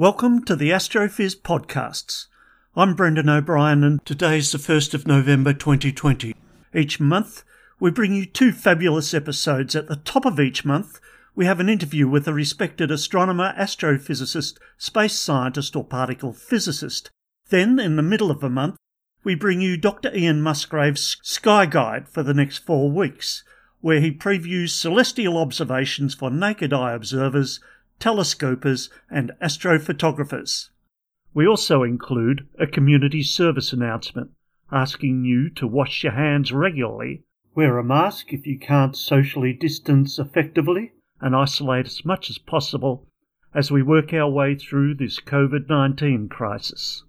Welcome to the Astrophiz podcasts. I'm Brendan O'Brien, and today is the 1st of November 2020. Each month, we bring you two fabulous episodes. At the top of each month, we have an interview with a respected astronomer, astrophysicist, space scientist, or particle physicist. Then, in the middle of the month, we bring you Dr. Ian Musgrave's Sky Guide for the next four weeks, where he previews celestial observations for naked eye observers, telescopers, and astrophotographers. We also include a community service announcement asking you to wash your hands regularly, wear a mask if you can't socially distance effectively, and isolate as much as possible as we work our way through this COVID 19 crisis.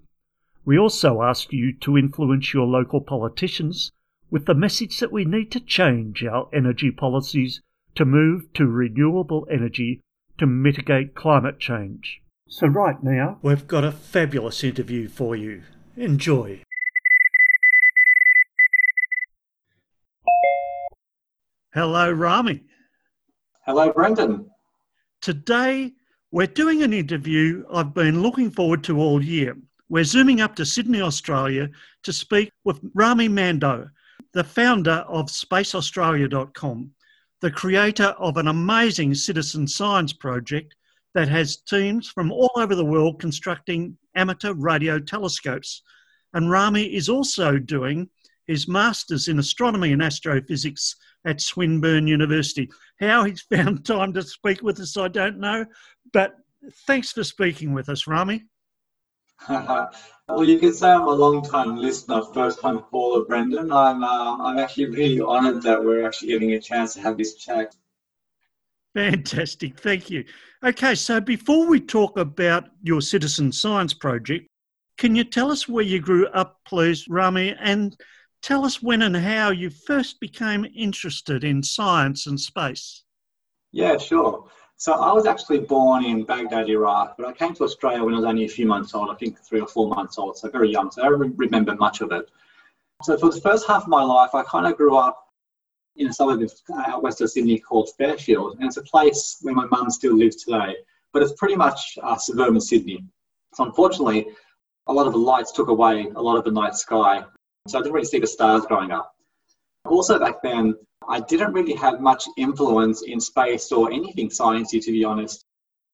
We also ask you to influence your local politicians with the message that we need to change our energy policies to move to renewable energy to mitigate climate change. So, right now, we've got a fabulous interview for you. Enjoy. Hello, Rami. Hello, Brendan. Today, we're doing an interview I've been looking forward to all year. We're zooming up to Sydney, Australia to speak with Rami Mando, the founder of SpaceAustralia.com, the creator of an amazing citizen science project that has teams from all over the world constructing amateur radio telescopes. And Rami is also doing his master's in astronomy and astrophysics at Swinburne University. How he's found time to speak with us, I don't know. But thanks for speaking with us, Rami. well, you can say I'm a long time listener, first time caller, Brendan. I'm, uh, I'm actually really honoured that we're actually getting a chance to have this chat. Fantastic, thank you. Okay, so before we talk about your citizen science project, can you tell us where you grew up, please, Rami, and tell us when and how you first became interested in science and space? Yeah, sure. So I was actually born in Baghdad, Iraq, but I came to Australia when I was only a few months old, I think three or four months old, so very young. So I don't remember much of it. So for the first half of my life, I kind of grew up in a suburb out west of Sydney called Fairfield, and it's a place where my mum still lives today. But it's pretty much uh, suburban Sydney. So unfortunately, a lot of the lights took away a lot of the night sky, so I didn't really see the stars growing up. Also back then, I didn't really have much influence in space or anything sciencey, to be honest,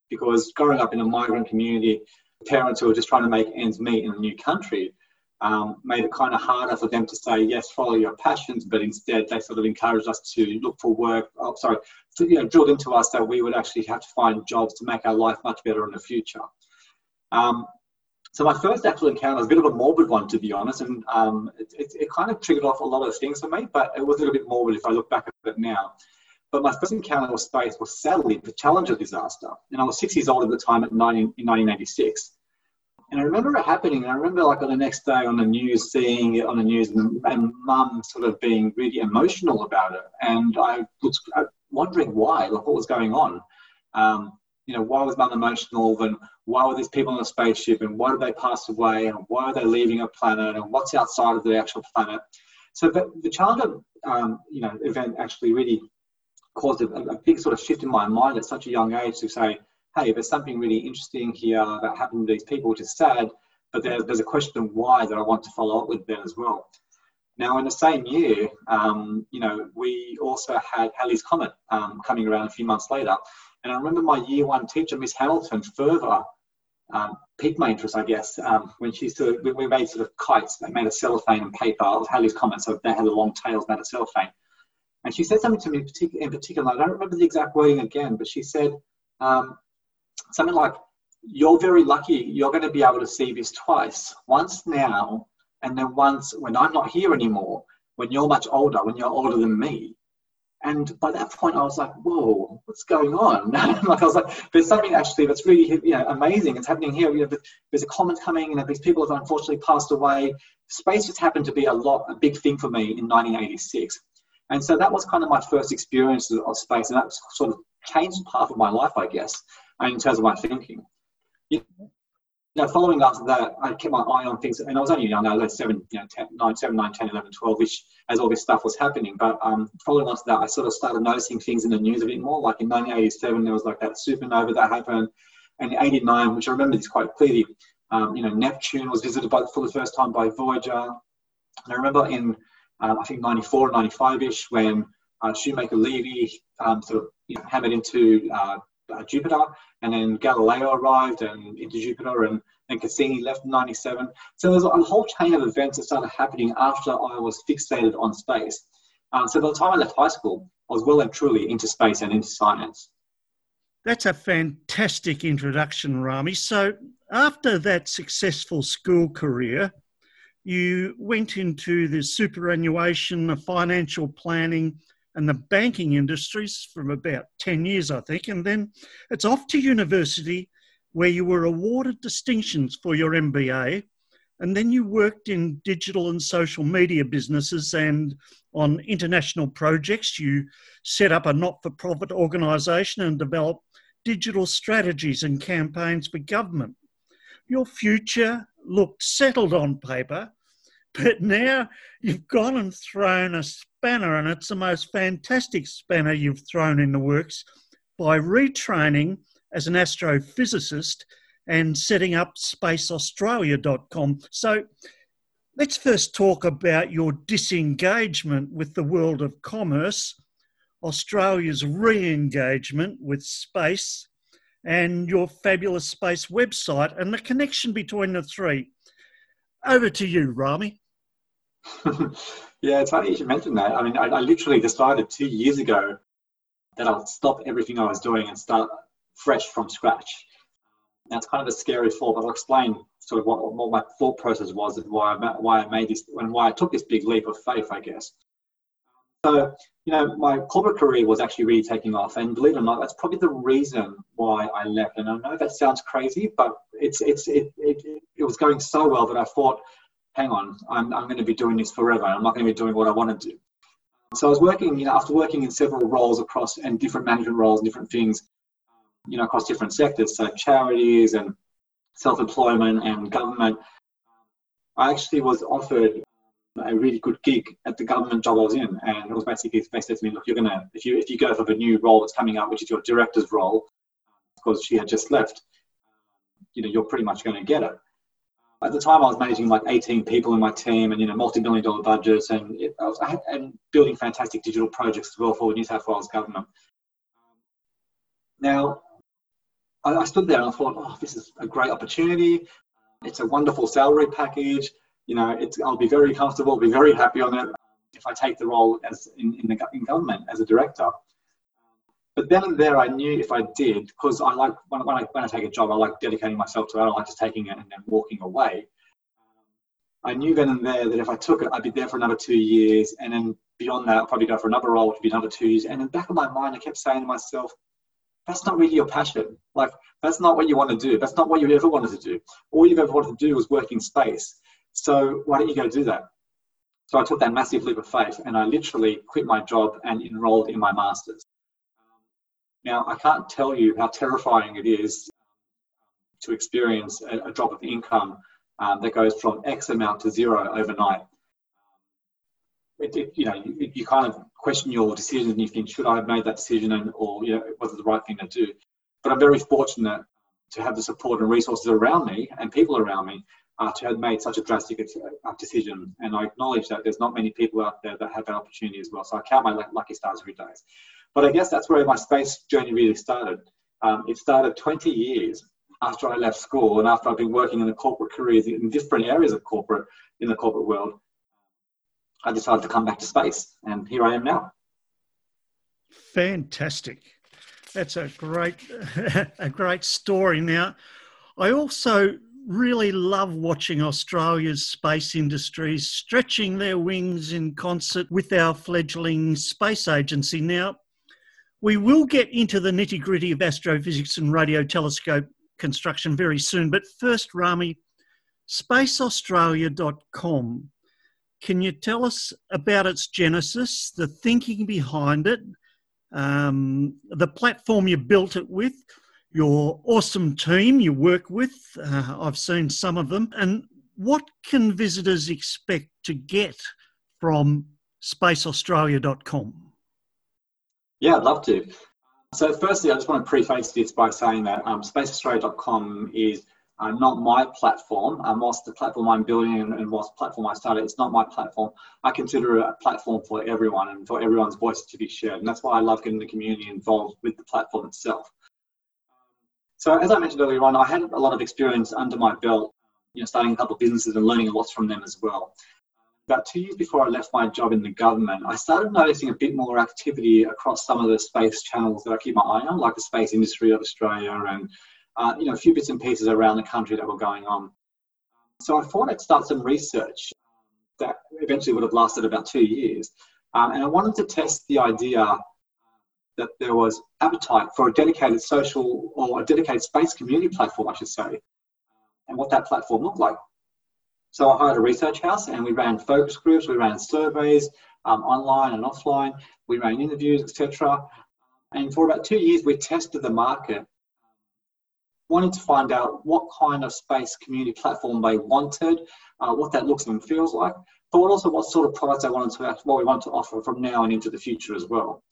because growing up in a migrant community, parents who were just trying to make ends meet in a new country, um, made it kind of harder for them to say yes, follow your passions, but instead they sort of encouraged us to look for work. Oh, sorry, to, you know, drilled into us that we would actually have to find jobs to make our life much better in the future. Um, so my first actual encounter was a bit of a morbid one, to be honest, and um, it, it, it, kind of triggered off a lot of things for me, but it was a little bit morbid if I look back at it now. But my first encounter with space was sadly the Challenger disaster, and I was six years old at the time at 19, in 1986. And I remember it happening. And I remember, like, on the next day on the news, seeing it on the news, and, and mum sort of being really emotional about it. And I was wondering why, like, what was going on. Um, you know, why was mum emotional? And why were these people on a spaceship? And why did they pass away? And why are they leaving a planet? And what's outside of the actual planet? So the, the Challenger, um, you know, event actually really caused a, a big sort of shift in my mind at such a young age to say, hey, there's something really interesting here that happened to these people, which is sad, but there's, there's a question of why that I want to follow up with then as well. Now, in the same year, um, you know, we also had Halley's Comet um, coming around a few months later. And I remember my year one teacher, Miss Hamilton, further um, piqued my interest, I guess, um, when she sort of, we made sort of kites made of cellophane and paper I of Halley's Comet. So they had the long tails made of cellophane. And she said something to me in particular. I don't remember the exact wording again, but she said um, something like, "You're very lucky. You're going to be able to see this twice. Once now, and then once when I'm not here anymore. When you're much older, when you're older than me." And by that point, I was like, "Whoa, what's going on?" like I was like, "There's something actually that's really you know amazing. It's happening here. You know, there's a comet coming, and these people have unfortunately passed away. Space just happened to be a lot a big thing for me in 1986." And so that was kind of my first experience of space, and that sort of changed part of my life, I guess, in terms of my thinking. You know, following after that, I kept my eye on things, and I was only young, I was seven, you know, 10, 9, 7, 9, 10, 11, 12, which as all this stuff was happening. But um, following after that, I sort of started noticing things in the news a bit more. Like in 1987, there was like that supernova that happened, and in 89, which I remember this quite clearly, um, you know, Neptune was visited by, for the first time by Voyager. And I remember in um, I think 94 95-ish when uh, Shoemaker Levy um, sort of you know, hammered into uh, uh, Jupiter, and then Galileo arrived and into Jupiter, and then Cassini left in 97. So there's a whole chain of events that started happening after I was fixated on space. Um, so by the time I left high school, I was well and truly into space and into science. That's a fantastic introduction, Rami. So after that successful school career, you went into the superannuation, the financial planning, and the banking industries from about 10 years, I think. And then it's off to university where you were awarded distinctions for your MBA. And then you worked in digital and social media businesses and on international projects. You set up a not for profit organisation and developed digital strategies and campaigns for government. Your future looked settled on paper, but now you've gone and thrown a spanner, and it's the most fantastic spanner you've thrown in the works by retraining as an astrophysicist and setting up spaceaustralia.com. So let's first talk about your disengagement with the world of commerce, Australia's re engagement with space, and your fabulous space website and the connection between the three. Over to you, Rami. yeah, it's funny you should mention that. I mean, I, I, literally decided two years ago that I'll stop everything I was doing and start fresh from scratch. Now, it's kind of a scary thought, but I'll explain sort of what, what my thought process was and why I, why I made this and why I took this big leap of faith, I guess. So, you know, my corporate career was actually really taking off, and believe it or not, that's probably the reason why I left. And I know that sounds crazy, but it's it's it it, it was going so well that I thought hang on, I'm, I'm going to be doing this forever. I'm not going to be doing what I want to do. So I was working, you know, after working in several roles across and different management roles, and different things, you know, across different sectors, so charities and self-employment and government. I actually was offered a really good gig at the government job I was in, and it was basically they said to me, "Look, you're gonna if you if you go for the new role that's coming up, which is your director's role, because she had just left, you know, you're pretty much going to get it." At the time I was managing like 18 people in my team and you know multi-million dollar budgets and it, I was I had, and building fantastic digital projects as well for the New South Wales government. Now I, I stood there and I thought, oh, this is a great opportunity. It's a wonderful salary package. You know, it's I'll be very comfortable, I'll be very happy on it if I take the role as in, in the in government as a director. But then and there, I knew if I did, because I like when, when, I when I take a job, I like dedicating myself to it. I don't like just taking it and then walking away. I knew then and there that if I took it, I'd be there for another two years, and then beyond that, I'd probably go for another role, which would be another two years. And in the back of my mind, I kept saying to myself, "That's not really your passion. Like that's not what you want to do. That's not what you ever wanted to do. All you've ever wanted to do was work in space. So why don't you go do that?" So I took that massive leap of faith, and I literally quit my job and enrolled in my masters. Now, I can't tell you how terrifying it is to experience a, a drop of income um, that goes from X amount to zero overnight. It, it, you know, you, you, kind of question your decision and you think, should I have made that decision and, or, you know, was it the right thing to do? But I'm very fortunate to have the support and resources around me and people around me uh, to have made such a drastic uh, decision. And I acknowledge that there's not many people out there that have that opportunity as well. So I count my lucky stars every day. But I guess that's where my space journey really started. Um, it started 20 years after I left school and after I've been working in the corporate careers in different areas of corporate in the corporate world. I decided to come back to space, and here I am now. Fantastic. That's a great, a great story. Now, I also really love watching Australia's space industries stretching their wings in concert with our fledgling space agency. Now, we will get into the nitty gritty of astrophysics and radio telescope construction very soon, but first, Rami, spaceaustralia.com. Can you tell us about its genesis, the thinking behind it, um, the platform you built it with, your awesome team you work with. Uh, I've seen some of them. And what can visitors expect to get from spaceaustralia.com? Yeah, I'd love to. So, firstly, I just want to preface this by saying that um, spaceaustralia.com is uh, not my platform. Um, whilst the platform I'm building and, whilst platform I started, it's not my platform. I consider it a platform for everyone and for everyone's voice to be shared. And that's why I love getting the community involved with the platform itself. So as I mentioned earlier on, I had a lot of experience under my belt, you know, starting a couple of businesses and learning a lot from them as well. About two years before I left my job in the government, I started noticing a bit more activity across some of the space channels that I keep my eye on, like the space industry of Australia and uh, you know a few bits and pieces around the country that were going on. So I thought I'd start some research that eventually would have lasted about two years, um, and I wanted to test the idea that there was appetite for a dedicated social or a dedicated space community platform, I should say, and what that platform looked like. So I hired a research house and we ran focus groups, we ran surveys um, online and offline, we ran interviews, etc. And for about two years, we tested the market, wanting to find out what kind of space community platform they wanted, uh, what that looks and feels like, but also what sort of products they wanted to, what we want to offer from now and into the future as well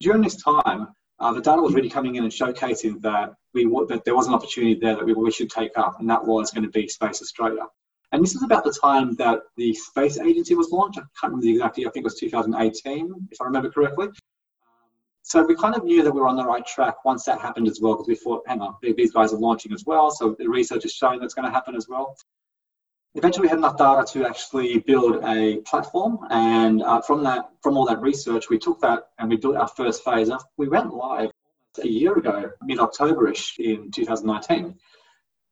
during this time, uh, the data was really coming in and showcasing that we that there was an opportunity there that we, we should take up, and that was going to be Space Australia. And this is about the time that the space agency was launched. I can't remember the exact year. I think it was 2018, if I remember correctly. So we kind of knew that we were on the right track once that happened as well, because we thought, hang on, these guys are launching as well. So the research is showing that's going to happen as well eventually we had enough data to actually build a platform and uh, from that from all that research we took that and we built our first phase we went live a year ago mid-October-ish in 2019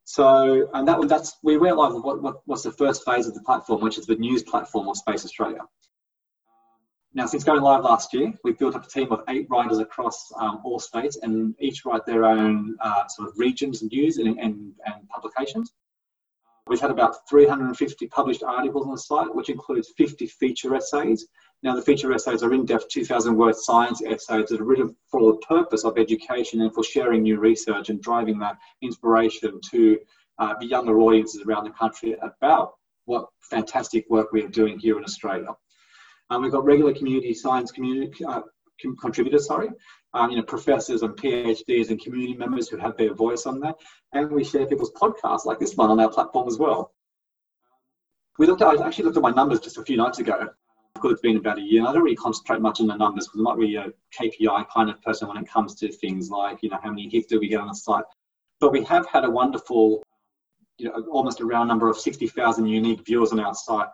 so and that that's we went live with what, what was the first phase of the platform which is the news platform of space australia now, since going live last year, we've built up a team of eight writers across um, all states, and each write their own uh, sort of regions and news and, and, and publications. We've had about 350 published articles on the site, which includes 50 feature essays. Now, the feature essays are in depth 2,000 word science essays that are written for the purpose of education and for sharing new research and driving that inspiration to uh, the younger audiences around the country about what fantastic work we are doing here in Australia. Um, we've got regular community science community, uh, contributors, sorry, um, you know, professors and PhDs and community members who have their voice on that. And we share people's podcasts like this one on our platform as well. We looked at, I actually looked at my numbers just a few nights ago. It's been about a year. And I don't really concentrate much on the numbers because I'm not really a KPI kind of person when it comes to things like, you know, how many hits do we get on the site. But we have had a wonderful, you know, almost a round number of 60,000 unique viewers on our site,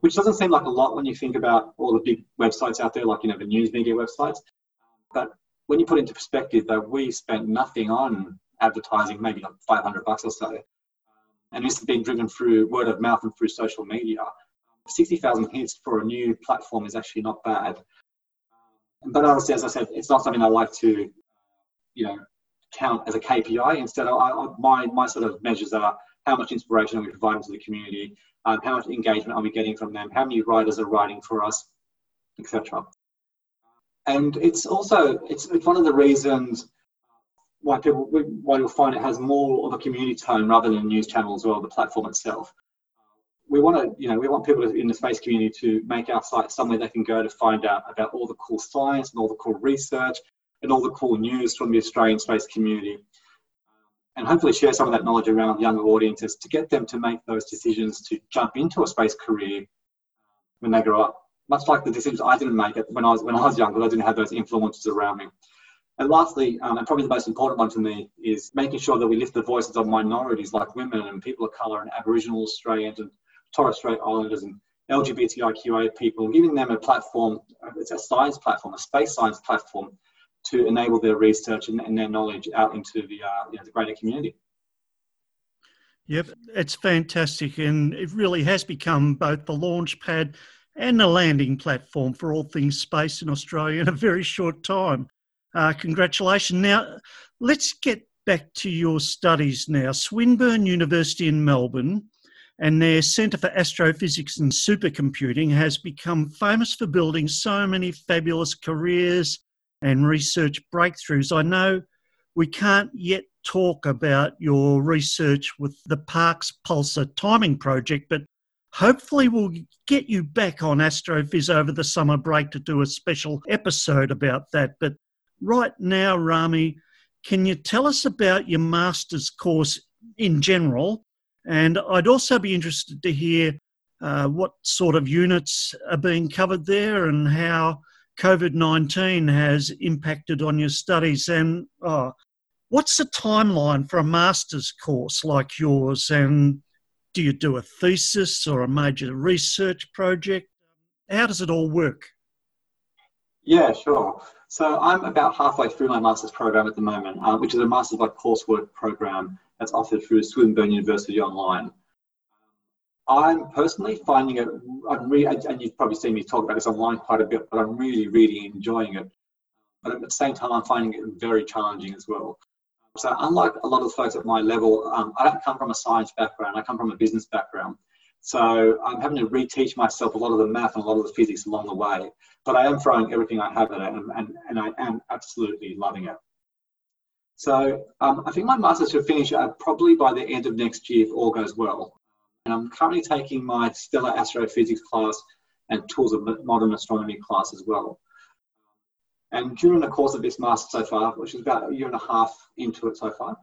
which doesn't seem like a lot when you think about all the big websites out there, like, you know, the news media websites. But when you put into perspective that we spent nothing on advertising, maybe like 500 bucks or so, and this has been driven through word of mouth and through social media, 60,000 hits for a new platform is actually not bad. But obviously, as I said, it's not something I like to, you know, count as a KPI. Instead, I, I, my my sort of measures are how much inspiration are we providing to the community, um, how much engagement are we getting from them, how many writers are writing for us, etc and it's also it's, it's one of the reasons why people why you'll find it has more of a community tone rather than a news channel as well the platform itself we want to you know we want people in the space community to make our site somewhere they can go to find out about all the cool science and all the cool research and all the cool news from the australian space community and hopefully share some of that knowledge around younger audiences to get them to make those decisions to jump into a space career when they grow up much like the decisions I didn't make when I was when I was young, because I didn't have those influences around me. And lastly, um, and probably the most important one for me, is making sure that we lift the voices of minorities like women and people of colour and Aboriginal Australians and Torres Strait Islanders and LGBTIQA people, giving them a platform, it's a science platform, a space science platform to enable their research and, and their knowledge out into the, uh, you know, the greater community. Yep, it's fantastic, and it really has become both the launch pad and the landing platform for all things space in Australia in a very short time. Uh, congratulations. Now, let's get back to your studies now. Swinburne University in Melbourne and their Centre for Astrophysics and Supercomputing has become famous for building so many fabulous careers and research breakthroughs. I know we can't yet talk about your research with the Parkes Pulsar Timing Project, but hopefully we'll get you back on Astrophiz over the summer break to do a special episode about that. But right now, Rami, can you tell us about your master's course in general? And I'd also be interested to hear uh, what sort of units are being covered there and how COVID 19 has impacted on your studies. And oh, what's the timeline for a master's course like yours? And do you do a thesis or a major research project? How does it all work? Yeah, sure. So I'm about halfway through my master's program at the moment, uh, which is a master's by coursework program that's offered through Swinburne University Online. I'm personally finding it, I'm and you've probably seen me talk about this online quite a bit, but I'm really, really enjoying it. But at the same time, I'm finding it very challenging as well. So, unlike a lot of the folks at my level, um, I don't come from a science background, I come from a business background. So, I'm having to reteach myself a lot of the math and a lot of the physics along the way. But I am throwing everything I have at it, and, and, and I am absolutely loving it. So, um, I think my master's should finish uh, probably by the end of next year if all goes well. And I'm currently taking my stellar astrophysics class and tools of modern astronomy class as well. And during the course of this master so far, which is about a year and a half into it so far,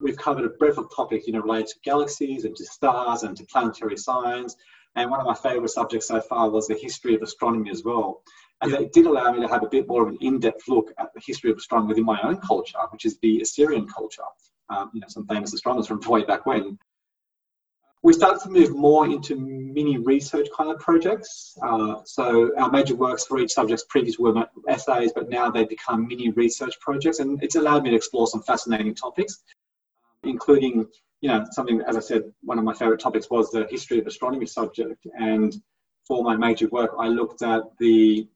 we've covered a breadth of topics, you know, related to galaxies and to stars and to planetary science. And one of my favourite subjects so far was the history of astronomy as well. And it did allow me to have a bit more of an in-depth look at the history of astronomy within my own culture, which is the Assyrian culture. Um, you know, some famous astronomers from way back when we started to move more into mini research kind of projects. Uh, so our major works for each subject previously were essays, but now they become mini research projects, and it's allowed me to explore some fascinating topics, including, you know, something as I said, one of my favourite topics was the history of astronomy subject, and for my major work, I looked at the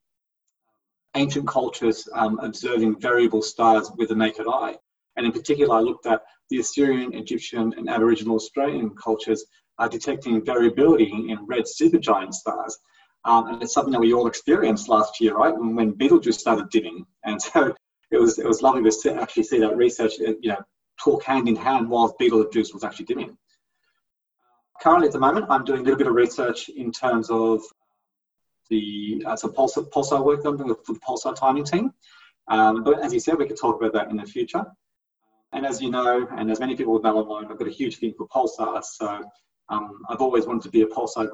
ancient cultures um, observing variable stars with the naked eye. And in particular, I looked at the Assyrian, Egyptian, and Aboriginal Australian cultures are detecting variability in red supergiant stars. Um, and it's something that we all experienced last year, right? When, when Betelgeuse started dimming. And so it was, it was lovely to actually see that research, uh, you know, talk hand in hand whilst Betelgeuse was actually dimming. Currently, at the moment, I'm doing a little bit of research in terms of the uh, some pulsar, pulsar work I'm doing for the pulsar timing team. Um, but as you said, we could talk about that in the future. And as you know, and as many people know online, I've got a huge thing for pulsars. So um, I've always wanted to be a pulsar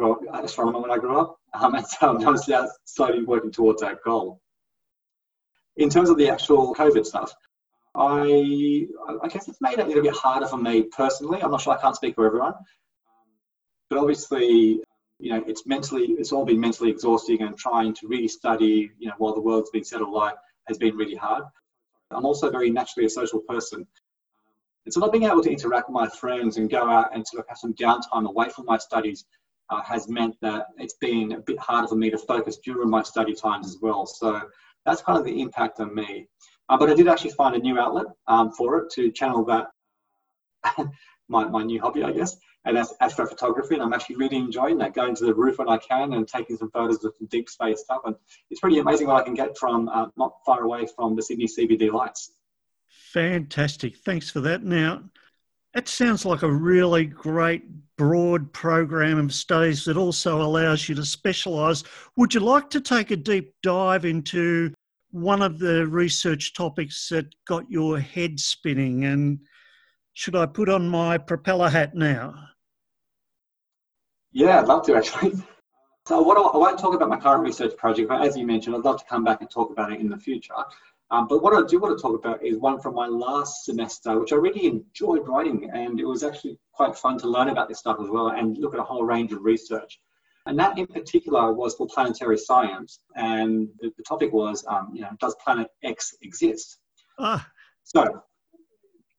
astronomer when I grew up. Um, and so I'm slowly working towards that goal. In terms of the actual COVID stuff, I, I guess it's made it a little bit harder for me personally. I'm not sure I can't speak for everyone. But obviously, you know, it's mentally, it's all been mentally exhausting and trying to really study, you know, while the world's been set alight has been really hard. I'm also very naturally a social person. And so not being able to interact with my friends and go out and sort of have some downtime away from my studies uh, has meant that it's been a bit harder for me to focus during my study times as well. So that's kind of the impact on me. Uh, but I did actually find a new outlet um, for it to channel that, my, my new hobby, I guess, and that's astrophotography. And I'm actually really enjoying that, going to the roof when I can and taking some photos of some deep space stuff. And it's pretty amazing what I can get from uh, not far away from the Sydney CBD lights. Fantastic. Thanks for that. Now, it sounds like a really great broad program of studies that also allows you to specialise. Would you like to take a deep dive into one of the research topics that got your head spinning? And should I put on my propeller hat now? Yeah, I'd love to actually. So, what I won't talk about my current research project, but as you mentioned, I'd love to come back and talk about it in the future. Um, but what I do want to talk about is one from my last semester, which I really enjoyed writing, and it was actually quite fun to learn about this stuff as well and look at a whole range of research. And that in particular was for planetary science. And the, the topic was, um, you know, does planet X exist? Ah. So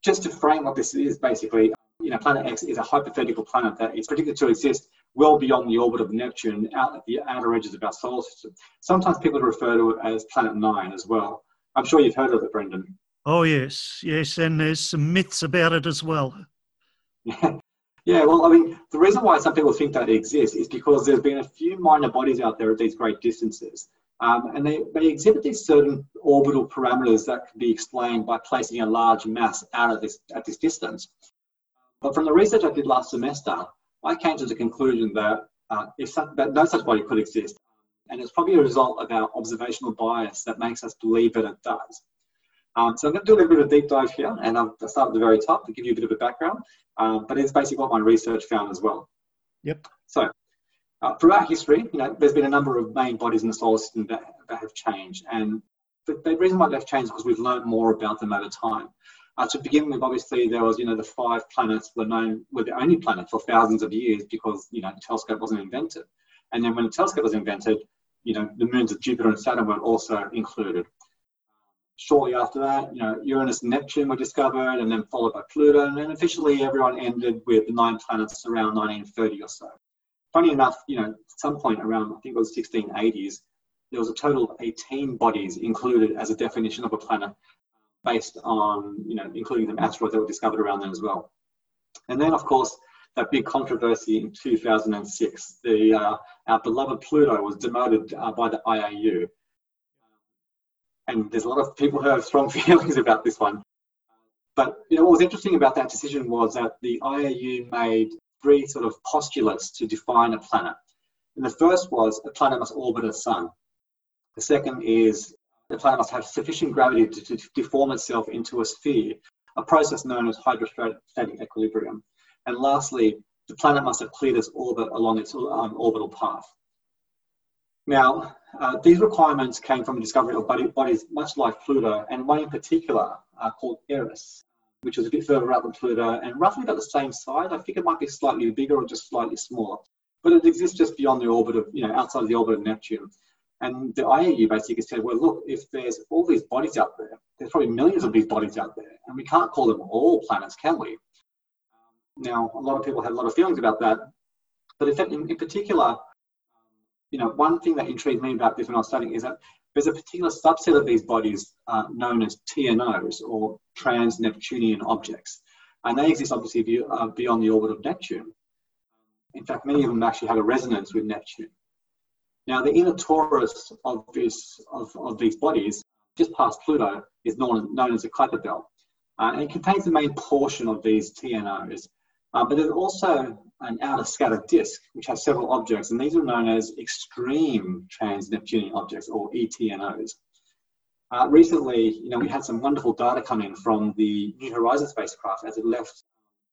just to frame what this is, basically, you know, planet X is a hypothetical planet that is predicted to exist well beyond the orbit of Neptune, out at the outer edges of our solar system. Sometimes people refer to it as Planet Nine as well. I'm sure you've heard of it, Brendan. Oh, yes, yes, and there's some myths about it as well. yeah, well, I mean, the reason why some people think that it exists is because there's been a few minor bodies out there at these great distances. Um, and they, they exhibit these certain orbital parameters that can be explained by placing a large mass out at this, at this distance. But from the research I did last semester, I came to the conclusion that, uh, if that no such body could exist. And it's probably a result of our observational bias that makes us believe that it does. Um, so I'm going to do a little bit of a deep dive here, and I'll start at the very top to give you a bit of a background. Um, but it's basically what my research found as well. Yep. So uh, throughout history, you know, there's been a number of main bodies in the solar system that, that have changed, and the, the reason why they've changed is because we've learned more about them over time. Uh, to begin with, obviously, there was, you know, the five planets were known were the only planet for thousands of years because, you know, the telescope wasn't invented. And then when the telescope was invented, you know, the moons of Jupiter and Saturn were also included. Shortly after that, you know, Uranus and Neptune were discovered, and then followed by Pluto, and then officially everyone ended with the nine planets around 1930 or so. Funny enough, you know, at some point around I think it was 1680s, there was a total of 18 bodies included as a definition of a planet, based on, you know, including some asteroids that were discovered around then as well. And then, of course, that big controversy in 2006, the uh, our beloved Pluto was demoted uh, by the IAU. And there's a lot of people who have strong feelings about this one. But you know what was interesting about that decision was that the IAU made three sort of postulates to define a planet. And the first was a planet must orbit a sun. The second is the planet must have sufficient gravity to, to deform itself into a sphere, a process known as hydrostatic equilibrium. And lastly, the planet must have cleared its orbit along its um, orbital path. Now, uh, these requirements came from the discovery of bodies much like Pluto, and one in particular uh, called Eris, which was a bit further out than Pluto and roughly about the same size. I think it might be slightly bigger or just slightly smaller, but it exists just beyond the orbit of, you know, outside of the orbit of Neptune. And the IAU basically said, well, look, if there's all these bodies out there, there's probably millions of these bodies out there, and we can't call them all planets, can we? Now, a lot of people had a lot of feelings about that, but in, in particular, you know, one thing that intrigued me about this when I was studying is that there's a particular subset of these bodies uh, known as TNOs or trans-Neptunian objects, and they exist obviously uh, beyond the orbit of Neptune. In fact, many of them actually have a resonance with Neptune. Now, the inner torus of, this, of, of these bodies, just past Pluto, is known, known as the Kuiper belt. Uh, and it contains the main portion of these TNOs. Uh, but there's also an outer scattered disk, which has several objects, and these are known as extreme trans-Neptunian objects, or ETNOs. Uh, recently, you know, we had some wonderful data come in from the New Horizons spacecraft as it left,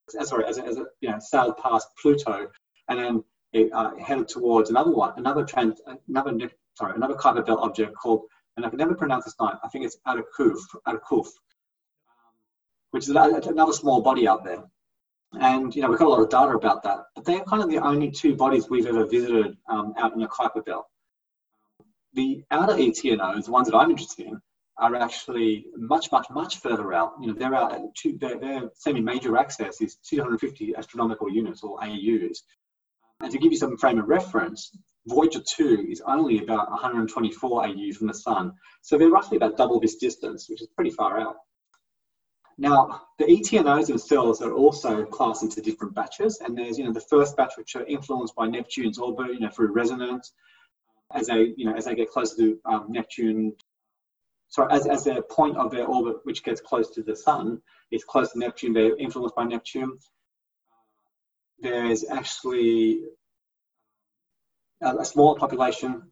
sorry, as it, as it you know, sailed past Pluto, and then it uh, headed towards another one, another trans, another sorry, another Kuiper belt object called, and I can never pronounce this name. I think it's Atakuf, Atakuf, um, which is another small body out there. And you know, we've got a lot of data about that, but they're kind of the only two bodies we've ever visited um, out in the Kuiper Belt. The outer ETNOs, the ones that I'm interested in, are actually much, much, much further out. You know, they're out two, their, their semi-major axis is 250 astronomical units or AUs. And to give you some frame of reference, Voyager 2 is only about 124 AU from the Sun. So they're roughly about double this distance, which is pretty far out. Now, the ETNOs themselves are also classed into different batches, and there's, you know, the first batch which are influenced by Neptune's orbit, you know, through resonance. As they, you know, as they get closer to um, Neptune, sorry, as, as their point of their orbit, which gets close to the Sun, is close to Neptune, they're influenced by Neptune. There's actually a, a smaller population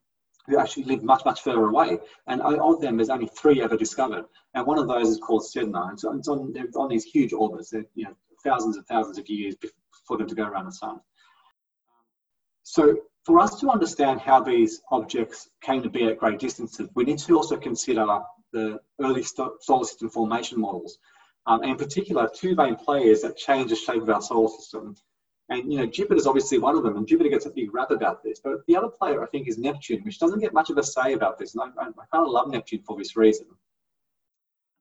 who actually live much, much further away. And of them, there's only three ever discovered. And one of those is called Sedna. And so it's on, on these huge orbits, you know, thousands and thousands of years for them to go around the sun. So for us to understand how these objects came to be at great distances, we need to also consider the early solar system formation models. Um, and in particular, two main players that change the shape of our solar system. And you know, Jupiter's obviously one of them, and Jupiter gets a big rap about this. But the other player, I think, is Neptune, which doesn't get much of a say about this. And I, I, I kind of love Neptune for this reason.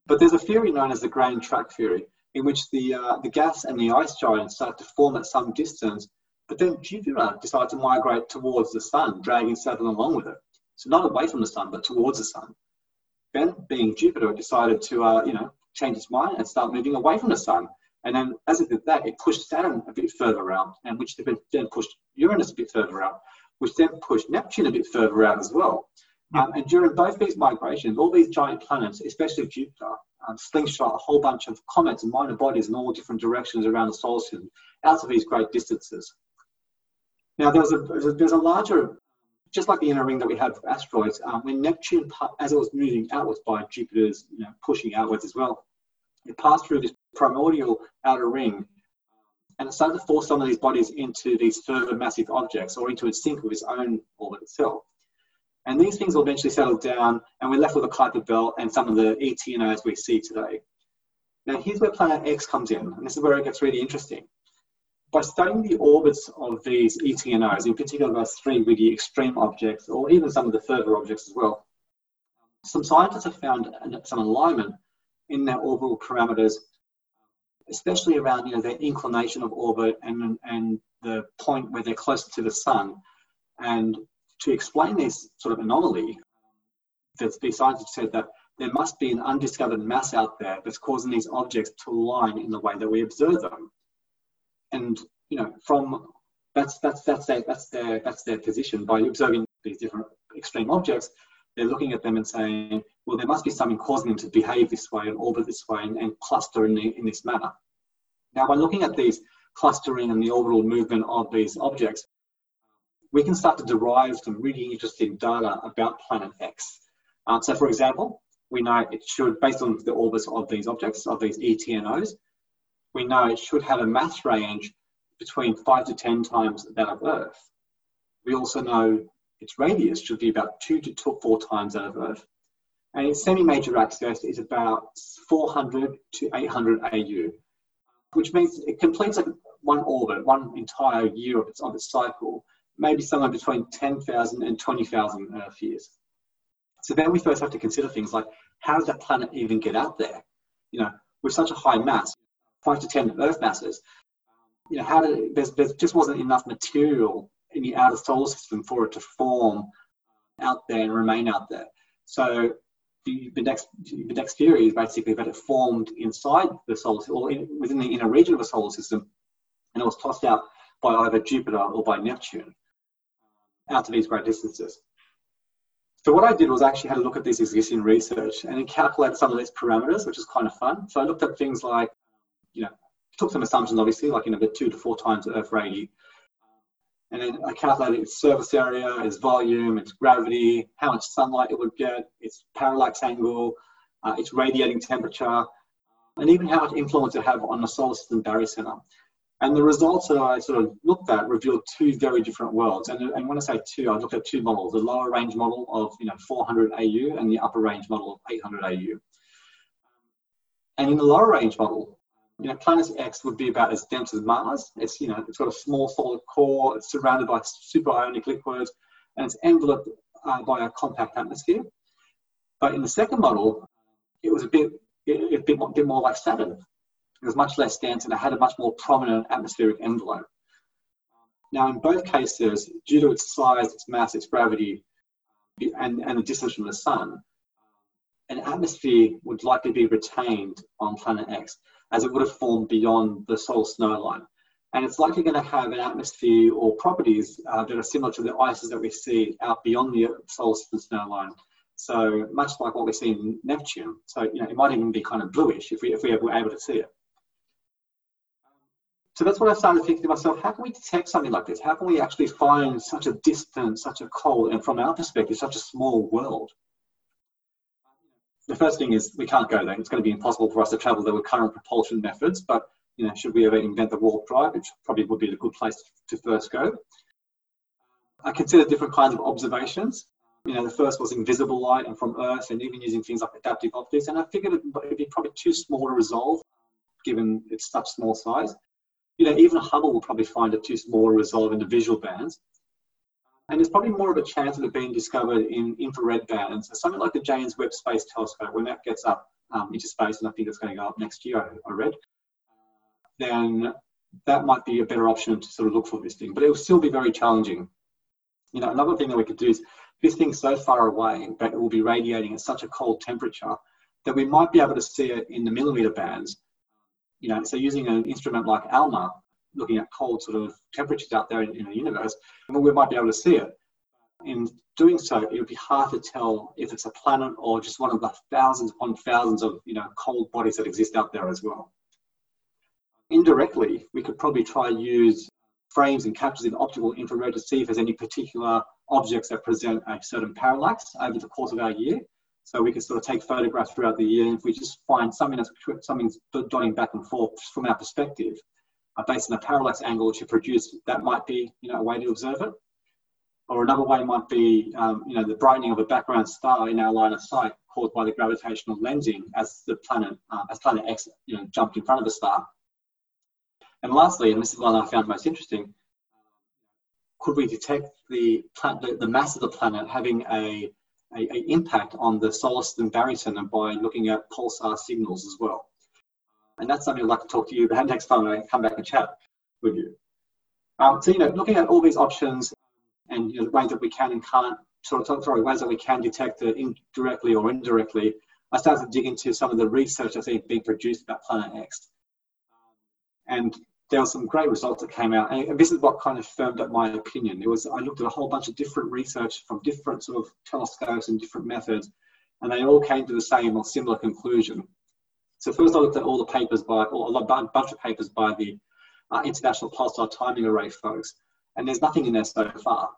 But there's a theory known as the grand tack theory, in which the uh, the gas and the ice giants start to form at some distance, but then Jupiter decides to migrate towards the sun, dragging Saturn along with it. So not away from the sun, but towards the sun. Then, being Jupiter, decided to uh, you know change its mind and start moving away from the sun. And then as it did that, it pushed Saturn a bit further out, and which then pushed Uranus a bit further out, which then pushed Neptune a bit further out as well. Um, and during both these migrations, all these giant planets, especially Jupiter, um, slingshot a whole bunch of comets and minor bodies in all different directions around the solar system out to these great distances. Now, there's a, there's a larger, just like the inner ring that we have for asteroids, um, when Neptune, as it was moving outwards by Jupiter's you know, pushing outwards as well, it passed through this primordial outer ring and it started to force some of these bodies into these further massive objects or into a sync with its own orbit itself. And these things will eventually settle down, and we're left with a Kuiper belt and some of the ET we see today. Now, here's where Planet X comes in, and this is where it gets really interesting. By studying the orbits of these ETNOs, in particular those three really extreme objects, or even some of the further objects as well, some scientists have found some alignment in their orbital parameters especially around you know their inclination of orbit and and the point where they're closer to the sun. And to explain this sort of anomaly, the, the scientists said that there must be an undiscovered mass out there that's causing these objects to align in the way that we observe them. And you know, from that's that's that's their that's their that's their position by observing these different extreme objects. They're looking at them and saying, well, there must be something causing them to behave this way and orbit this way and, and cluster in, the, in this manner. Now, by looking at these clustering and the orbital movement of these objects, we can start to derive some really interesting data about planet X. Um, so, for example, we know it should, based on the orbits of these objects, of these ETNOs, we know it should have a mass range between five to 10 times that of Earth. We also know its radius should be about two to two, four times that of Earth. And its semi-major axis is about 400 to 800 AU, which means it completes like one orbit, one entire year of its, of its cycle, maybe somewhere between 10,000 and 20,000 Earth years. So then we first have to consider things like how does that planet even get out there? You know, with such a high mass, five to 10 Earth masses, you know, how did there's, there just wasn't enough material in the outer solar system for it to form out there and remain out there. So the, the next the next theory is basically that it formed inside the solar system or in, within the inner region of the solar system, and it was tossed out by either Jupiter or by Neptune out to these great distances. So what I did was actually had a look at this existing research and then calculate some of these parameters, which is kind of fun. So I looked at things like, you know, took some assumptions obviously, like you know, the two to four times Earth radius, and then I calculated its surface area, its volume, its gravity, how much sunlight it would get, its parallax angle, uh, its radiating temperature, and even how much influence it have on the solar system barycenter. And the results that I sort of looked at revealed two very different worlds. And, and when I say two, I looked at two models, the lower range model of you know 400 AU and the upper range model of 800 AU. And in the lower range model, you know, Planet X would be about as dense as Mars. It's, you know, it's got a small solid core, it's surrounded by super ionic liquids, and it's enveloped uh, by a compact atmosphere. But in the second model, it was a bit, a bit, more, bit more like Saturn. It was much less dense and it had a much more prominent atmospheric envelope. Now, in both cases, due to its size, its mass, its gravity, and, and the distance from the sun, an atmosphere would likely be retained on planet X as it would have formed beyond the solar snow line. And it's likely going to have an atmosphere or properties uh, that are similar to the ices that we see out beyond the solar snow line. So much like what we see in Neptune. So you know, it might even be kind of bluish if we if we were able to see it. So that's what I started thinking to myself, how can we detect something like this? How can we actually find such a distant, such a cold, and from our perspective, such a small world? The first thing is we can't go there. It's going to be impossible for us to travel there with current propulsion methods. But you know, should we ever invent the warp drive, which probably would be a good place to first go. I considered different kinds of observations. You know, the first was invisible light and from Earth, and even using things like adaptive optics. And I figured it'd be probably too small to resolve, given its such small size. you know, even Hubble will probably find it too small to resolve in the visual bands. And there's probably more of a chance of it being discovered in infrared bands. So something like the James Webb Space Telescope, when that gets up um, into space, and I think it's going to go up next year, I, I read, then that might be a better option to sort of look for this thing. But it will still be very challenging. You know, another thing that we could do is this thing's so far away that it will be radiating at such a cold temperature that we might be able to see it in the millimeter bands. You know, so using an instrument like ALMA, looking at cold sort of temperatures out there in, in the universe, we might be able to see it. In doing so, it would be hard to tell if it's a planet or just one of the thousands upon thousands of you know cold bodies that exist out there as well. Indirectly, we could probably try use frames and captures in optical infrared to see if there's any particular objects that present a certain parallax over the course of our year. So we can sort of take photographs throughout the year. And if we just find something that's something's dotting back and forth from our perspective, uh, based on a parallax angle you produce, that might be you know a way to observe it. Or another way might be um, you know the brightening of a background star in our line of sight caused by the gravitational lensing as the planet uh, as planet X you know jumped in front of the star. And lastly, and this is one I found most interesting, could we detect the, the, the mass of the planet having a, a, a, impact on the solar system barycenter by looking at pulsar signals as well? And that's something I'd like to talk to you about next time I come back and chat with you. Um, so, you know, looking at all these options and you know, ways that we can and can't, sort of, sorry, ways that we can detect it indirectly or indirectly, I started to dig into some of the research that's being produced about Planet X. And there were some great results that came out, and this is what kind of firmed up my opinion. It was I looked at a whole bunch of different research from different sort of telescopes and different methods, and they all came to the same or similar conclusion. So first, I looked at all the papers by, or a bunch of papers by the uh, International Pulsar Timing Array folks, and there's nothing in there so far.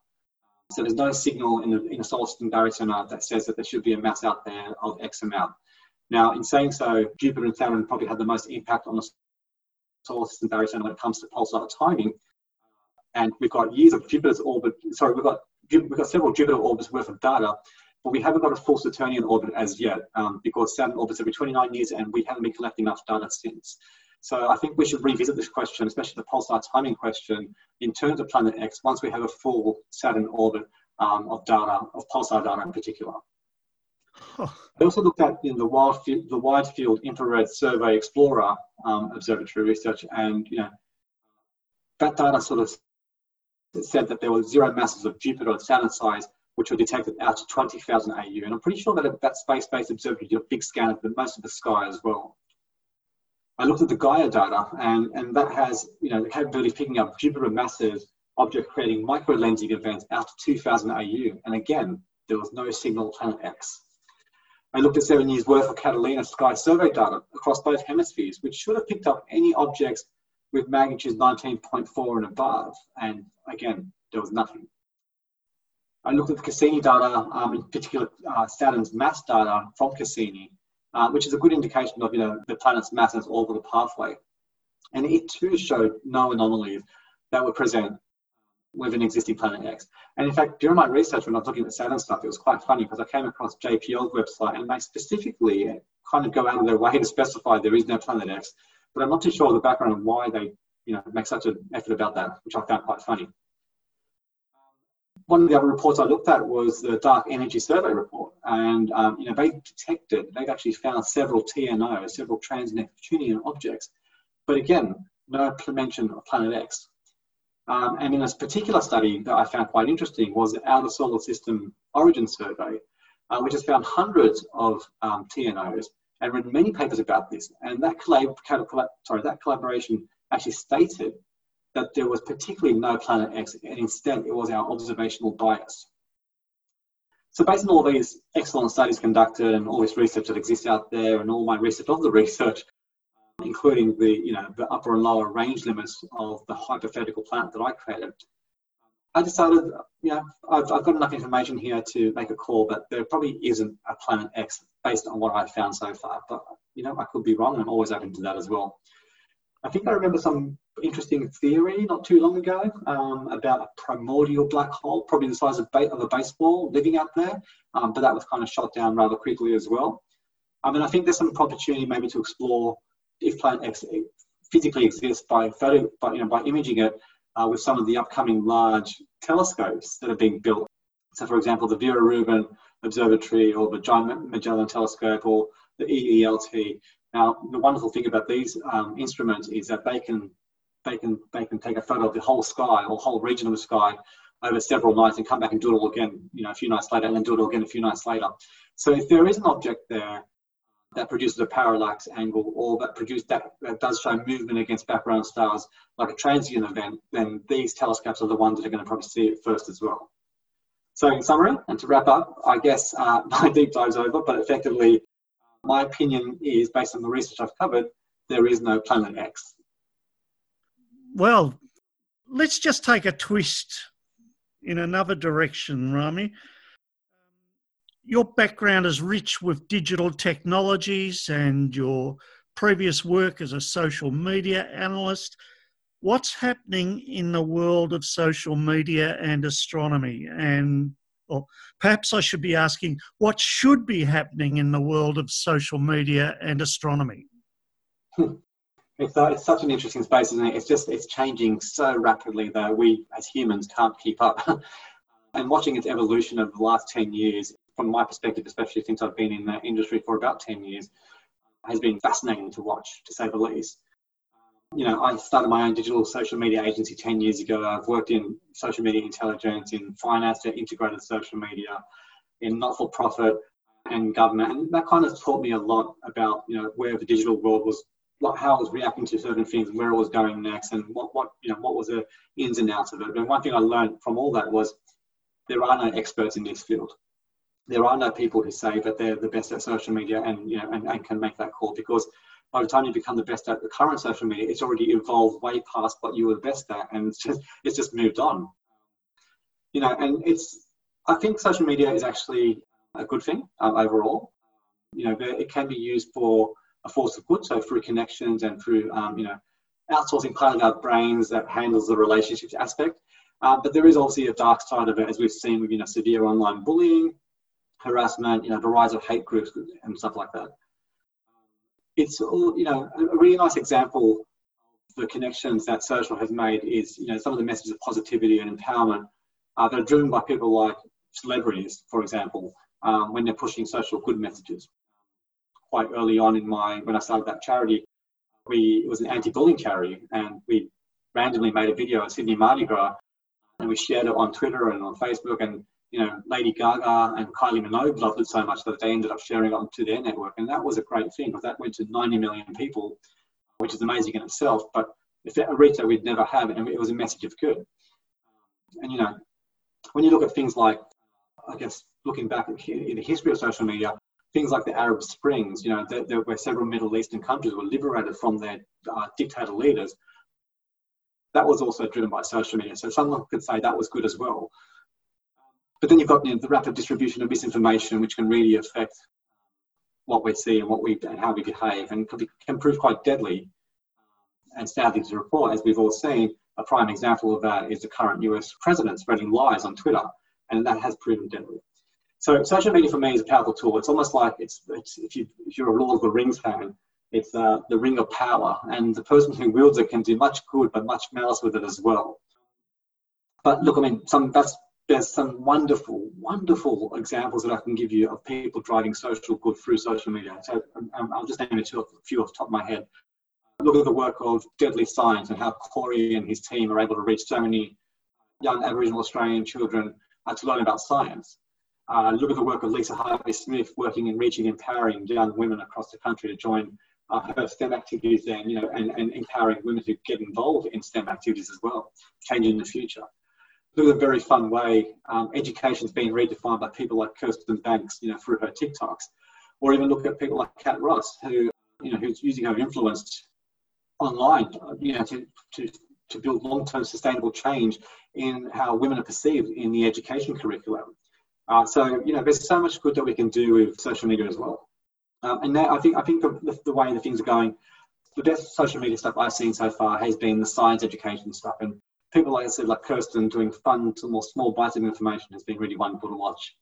So there's no signal in the in a solar system barycenter that says that there should be a mass out there of X amount. Now, in saying so, Jupiter and Saturn probably had the most impact on the solar system barycenter when it comes to pulsar timing. And we've got years of Jupiter's orbit, sorry, we've got, we've got several Jupiter orbits worth of data, but we haven't got a full Saturnian orbit as yet um, because Saturn orbits every 29 years and we haven't been collecting enough data since. So I think we should revisit this question, especially the pulsar timing question, in terms of Planet X once we have a full Saturn orbit um, of data, of pulsar data in particular. Huh. I also looked at in the, wide field, the Wide Field Infrared Survey Explorer um, Observatory research, and you know that data sort of said that there were zero masses of Jupiter and Saturn size which were detected out to 20,000 AU. And I'm pretty sure that that space-based observatory did a big scan of the, most of the sky as well. I looked at the Gaia data, and, and that has you know the capability of picking up Jupiter massive object creating micro lensing events out to 2,000 AU. And again, there was no signal planet X. I looked at seven years worth of Catalina sky survey data across both hemispheres, which should have picked up any objects with magnitudes 19.4 and above. And again, there was nothing. I looked at the Cassini data, um, in particular uh, Saturn's mass data from Cassini, uh, which is a good indication of you know the planet's mass and its orbital pathway. And it too showed no anomalies that would present with an existing Planet X. And in fact, during my research, when I was looking at Saturn stuff, it was quite funny because I came across JPL's website and they specifically kind of go out of their way to specify there is no Planet X. But I'm not too sure of the background of why they, you know, make such an effort about that, which I found quite funny. One of the other reports I looked at was the Dark Energy Survey report, and um, you know they detected, they've actually found several TNO, several trans-Neptunian objects, but again, no mention of Planet X. Um, and in this particular study that I found quite interesting was the Outer Solar System Origin Survey, uh, which has found hundreds of um, TNOs and written many papers about this. And that, collab- sorry, that collaboration actually stated that there was particularly no Planet X, and instead it was our observational bias. So based on all these excellent studies conducted and all this research that exists out there and all my research of the research, including the, you know, the upper and lower range limits of the hypothetical planet that I created. I decided, know, I've, I've got enough information here to make a call, but there probably isn't a planet X based on what I've found so far. But, you know, I could be wrong and I'm always open to that as well. I think I remember some interesting theory not too long ago um, about a primordial black hole, probably the size of, of a baseball, living out there, um, but that was kind of shot down rather quickly as well. I mean, I think there's some opportunity maybe to explore if Planet X physically exist by photo, by, you know, by imaging it uh, with some of the upcoming large telescopes that are being built. So, for example, the Vera Rubin Observatory or the Giant Magellan Telescope or the EELT. Now, the wonderful thing about these um, instruments is that they can they can they can take a photo of the whole sky or whole region of the sky over several nights and come back and do it all again, you know, a few nights later, and then do it all again a few nights later. So if there is an object there that produces a parallax angle or that produce that, that does show movement against background stars like a transient event, then these telescopes are the ones that are going to probably see it first as well. So in summary, and to wrap up, I guess uh, my deep dive's over, but effectively, my opinion is based on the research I've covered, there is no planet X. Well, let's just take a twist in another direction, Rami. Your background is rich with digital technologies and your previous work as a social media analyst. What's happening in the world of social media and astronomy? And or perhaps I should be asking, what should be happening in the world of social media and astronomy? It's, uh, it's such an interesting space, isn't it? It's just it's changing so rapidly that we as humans can't keep up. and watching its evolution over the last 10 years, from my perspective, especially since I've been in the industry for about 10 years, has been fascinating to watch, to say the least. You know, I started my own digital social media agency 10 years ago. I've worked in social media intelligence, in finance, in integrated social media, in not for profit and government. And that kind of taught me a lot about, you know, where the digital world was how it was reacting to certain things, where it was going next, and what what you know what was the ins and outs of it. And one thing I learned from all that was there are no experts in this field. There are no people who say that they're the best at social media and you know and, and can make that call because by the time you become the best at the current social media, it's already evolved way past what you were the best at, and it's just it's just moved on. You know, and it's I think social media is actually a good thing um, overall. You know, it can be used for a force of good. So through connections and through, um, you know, outsourcing part of our brains that handles the relationships aspect. Uh, but there is obviously a dark side of it, as we've seen with, you know, severe online bullying, harassment, you know, the rise of hate groups and stuff like that. It's, all you know, a really nice example of the connections that social has made is, you know, some of the messages of positivity and empowerment uh, that are driven by people like celebrities, for example, um, when they're pushing social good messages quite early on in my when I started that charity. We it was an anti-bullying charity, and we randomly made a video at Sydney Mardi Gras, and we shared it on Twitter and on Facebook. And you know, Lady Gaga and Kylie Minogue loved it so much that they ended up sharing it onto their network, and that was a great thing because that went to 90 million people, which is amazing in itself. But if a reach that we'd never have, and it was a message of good. And you know, when you look at things like, I guess, looking back in the history of social media, things like the Arab Springs, you know, there, there where several Middle Eastern countries were liberated from their uh, dictator leaders. That was also driven by social media. So someone could say that was good as well. But then you've got you know, the rapid distribution of misinformation, which can really affect what we see and what we and how we behave, and can, be, can prove quite deadly. And sadly to report, as we've all seen, a prime example of that is the current US president spreading lies on Twitter, and that has proven deadly. So social media for me is a powerful tool. It's almost like it's, it's if you if you're a Lord of the Rings fan, it's uh, the ring of power, and the person who wields it can do much good but much malice with it as well. But look, I mean, some that's there's some wonderful, wonderful examples that I can give you of people driving social good through social media. So um, I'll just name a few off the top of my head. Look at the work of Deadly Science and how Corey and his team are able to reach so many young Aboriginal Australian children uh, to learn about science. Uh, look at the work of Lisa Harvey Smith working in reaching and empowering young women across the country to join uh, her STEM activities and, you know, and, and empowering women to get involved in STEM activities as well, changing the future. At a very fun way um, education's being redefined by people like Kirsten Banks, you know, through her TikToks. Or even look at people like Kat Ross, who, you know, who's using her influence online, you know, to, to, to build long-term sustainable change in how women are perceived in the education curriculum. Uh, so you know, there's so much good that we can do with social media as well. Um, and I think I think the, the, way the things are going, the best social media stuff I've seen so far has been the science education stuff, and people like I said, like Kirsten, doing fun, more small bites of information has been really wonderful to watch.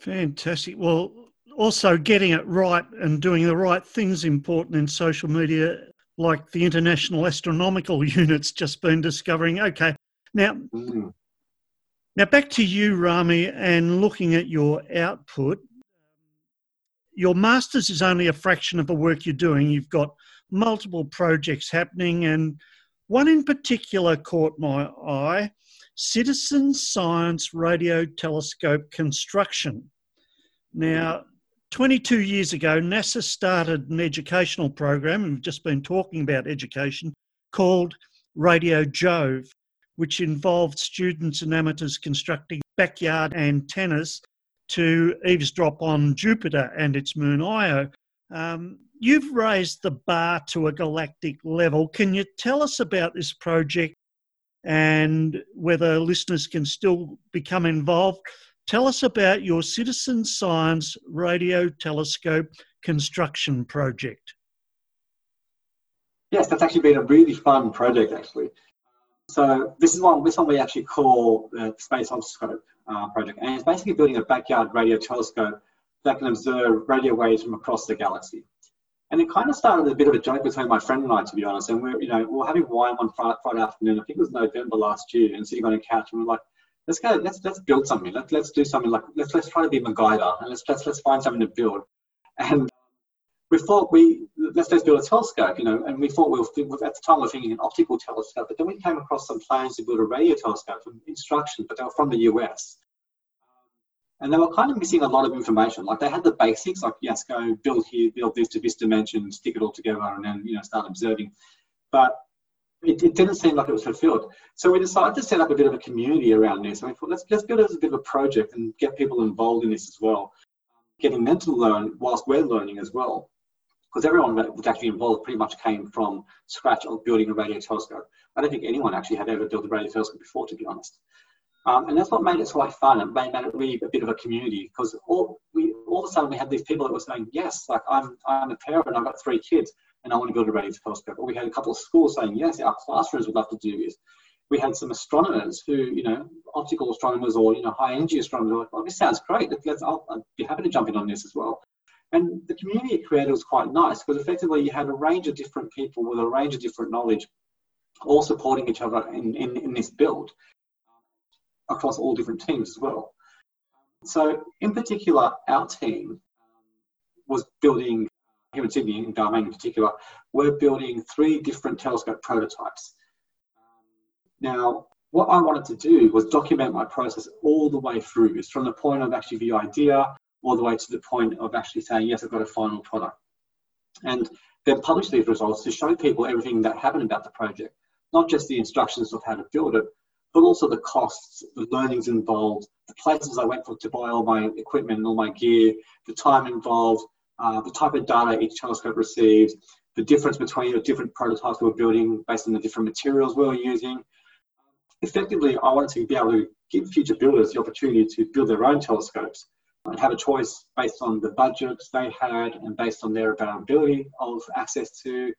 Fantastic. Well, also getting it right and doing the right things important in social media like the International Astronomical Union's just been discovering. Okay, now, Mm. now back to you, Rami, and looking at your output. Your master's is only a fraction of the work you're doing. You've got multiple projects happening, and one in particular caught my eye Citizen Science Radio Telescope Construction. Now, 22 years ago, NASA started an educational program, and we've just been talking about education, called Radio Jove, which involved students and amateurs constructing backyard antennas to eavesdrop on Jupiter and its moon Io. Um, you've raised the bar to a galactic level. Can you tell us about this project and whether listeners can still become involved? Tell us about your citizen science radio telescope construction project. Yes, that's actually been a really fun project, actually. So this is one. This one we actually call the Space Obscope uh, project, and it's basically building a backyard radio telescope that can observe radio waves from across the galaxy. And it kind of started a bit of a joke between my friend and I, to be honest. And we're, you know, we we're having wine one Friday, Friday afternoon. I think it was November last year, and sitting on a couch, and we're like, let's go, let's let's build something. Let's let's do something like let's let's try to be MacGyver, and let's let's let's find something to build. And we thought we let's let's build a telescope, you know, and we thought we were at the time we were thinking an optical telescope, but then we came across some plans to build a radio telescope from instructions, but they were from the US. And they were kind of missing a lot of information. Like they had the basics, like yes, go build here, build this to this dimension, stick it all together, and then you know start observing. But it, it didn't seem like it was fulfilled. So we decided to set up a bit of a community around this. And we thought let's let's build it as a bit of a project and get people involved in this as well, getting them to learn whilst we're learning as well because everyone that was actually involved pretty much came from scratch of building a radio telescope. I don't think anyone actually had ever built a radio telescope before, to be honest. Um, and that's what made it so fun and made, made it really a bit of a community because all, we, all of a sudden we had these people that were saying, yes, like I'm, I'm a parent, I've got three kids and I want to build a radio telescope. Or we had a couple of schools saying, yes, our classrooms would love to do this. We had some astronomers who, you know, optical astronomers or, you know, high energy astronomers were like, this sounds great. Let's, I'll, I'd be happy to jump in on this as well. And the community it created was quite nice because effectively you had a range of different people with a range of different knowledge all supporting each other in, in, in this build across all different teams as well. So, in particular, our team um, was building here in Sydney, in Darwin in particular, we're building three different telescope prototypes. Now, what I wanted to do was document my process all the way through. It's from the point of actually the idea all the way to the point of actually saying, yes, I've got a final product. And then publish these results to show people everything that happened about the project, not just the instructions of how to build it, but also the costs, the learnings involved, the places I went for to buy all my equipment and all my gear, the time involved, uh, the type of data each telescope receives, the difference between the different prototypes we were building based on the different materials we were using. Effectively, I wanted to be able to give future builders the opportunity to build their own telescopes and have a choice based on the budgets they had and based on their availability of access to,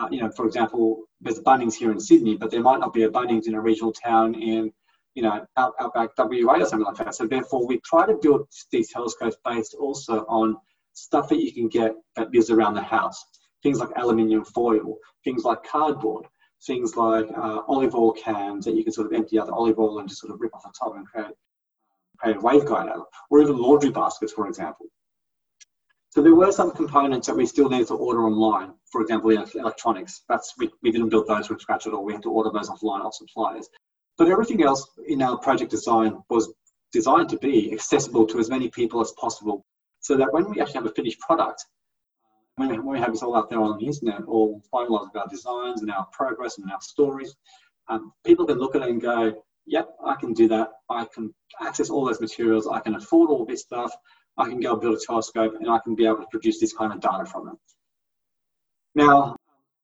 uh, you know, for example, there's Bunnings here in Sydney, but there might not be a Bunnings in a regional town in, you know, out, outback WA or something like that. So therefore, we try to build these telescopes based also on stuff that you can get that lives around the house. Things like aluminium foil, things like cardboard, things like uh, olive oil cans that you can sort of empty out the olive oil and just sort of rip off the top and create, create a waveguide out of, or even laundry baskets, for example. So there were some components that we still needed to order online. For example, electronics. That's we, we didn't build those from scratch at all. We had to order those offline off suppliers. But everything else in our project design was designed to be accessible to as many people as possible, so that when we actually have a finished product, when we, when we have this all out there on the internet, all finalized with our designs and our progress and our stories, um, people can look at it and go, yep, I can do that. I can access all those materials. I can afford all this stuff. I can go build a telescope and I can be able to produce this kind of data from it. Now,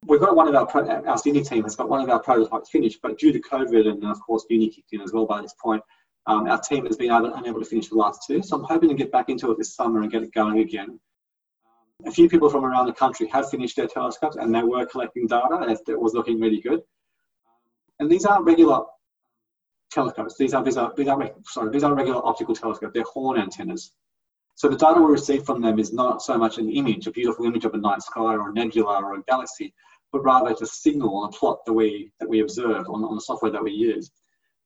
we've got one of our, our senior team has got one of our prototypes finished, but due to COVID and of course uni kicked in as well by this point, um, our team has been able, unable to finish the last two. So I'm hoping to get back into it this summer and get it going again. A few people from around the country have finished their telescopes and they were collecting data and it was looking really good. And these aren't regular telescopes. These are, these are, these are, sorry, these are regular optical telescopes. They're horn antennas. So the data we receive from them is not so much an image, a beautiful image of a night sky or a nebula or a galaxy, but rather it's a signal on a plot that we that we observe on, on the software that we use.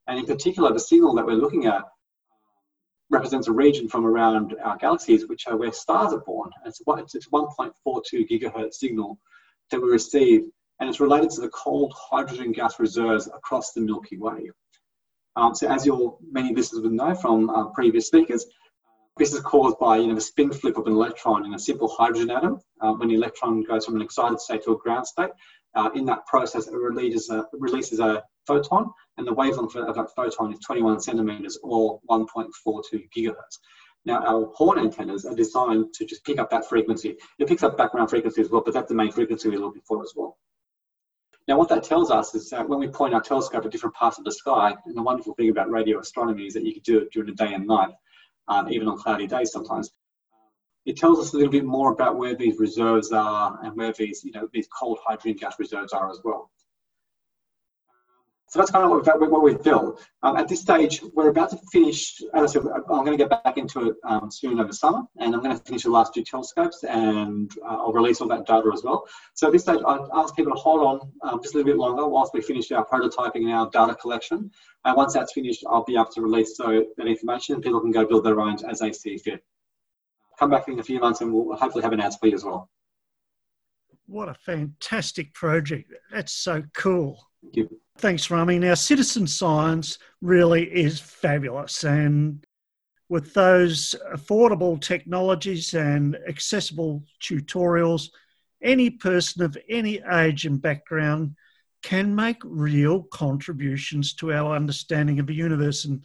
And in particular, the signal that we're looking at represents a region from around our galaxies, which are where stars are born. It's, it's 1.42 gigahertz signal that we receive, and it's related to the cold hydrogen gas reserves across the Milky Way. Um, so, as your many listeners would know from uh, previous speakers, this is caused by you know, the spin flip of an electron in a simple hydrogen atom. Uh, when the electron goes from an excited state to a ground state, uh, in that process, it releases a, releases a photon, and the wavelength of that photon is 21 centimeters or 1.42 gigahertz. Now, our horn antennas are designed to just pick up that frequency. It picks up background frequency as well, but that's the main frequency we're looking for as well. Now, what that tells us is that when we point our telescope at different parts of the sky, and the wonderful thing about radio astronomy is that you can do it during the day and night, um, even on cloudy days sometimes. It tells us a little bit more about where these reserves are and where these, you know, these cold hydrogen gas reserves are as well. So that's kind of what we've, what we've built. Um, at this stage, we're about to finish, as I said, I'm going to get back into it um, soon over summer, and I'm going to finish the last two telescopes, and uh, I'll release all that data as well. So at this stage, I'd ask people to hold on um, just a little bit longer whilst we finish our prototyping and our data collection. And once that's finished, I'll be able to release so that information, and people can go build their own as they see fit. Come back in a few months, and we'll hopefully have an answer for you as well. What a fantastic project. That's so cool. Thank you. Thanks, Rami. Now, citizen science really is fabulous. And with those affordable technologies and accessible tutorials, any person of any age and background can make real contributions to our understanding of the universe and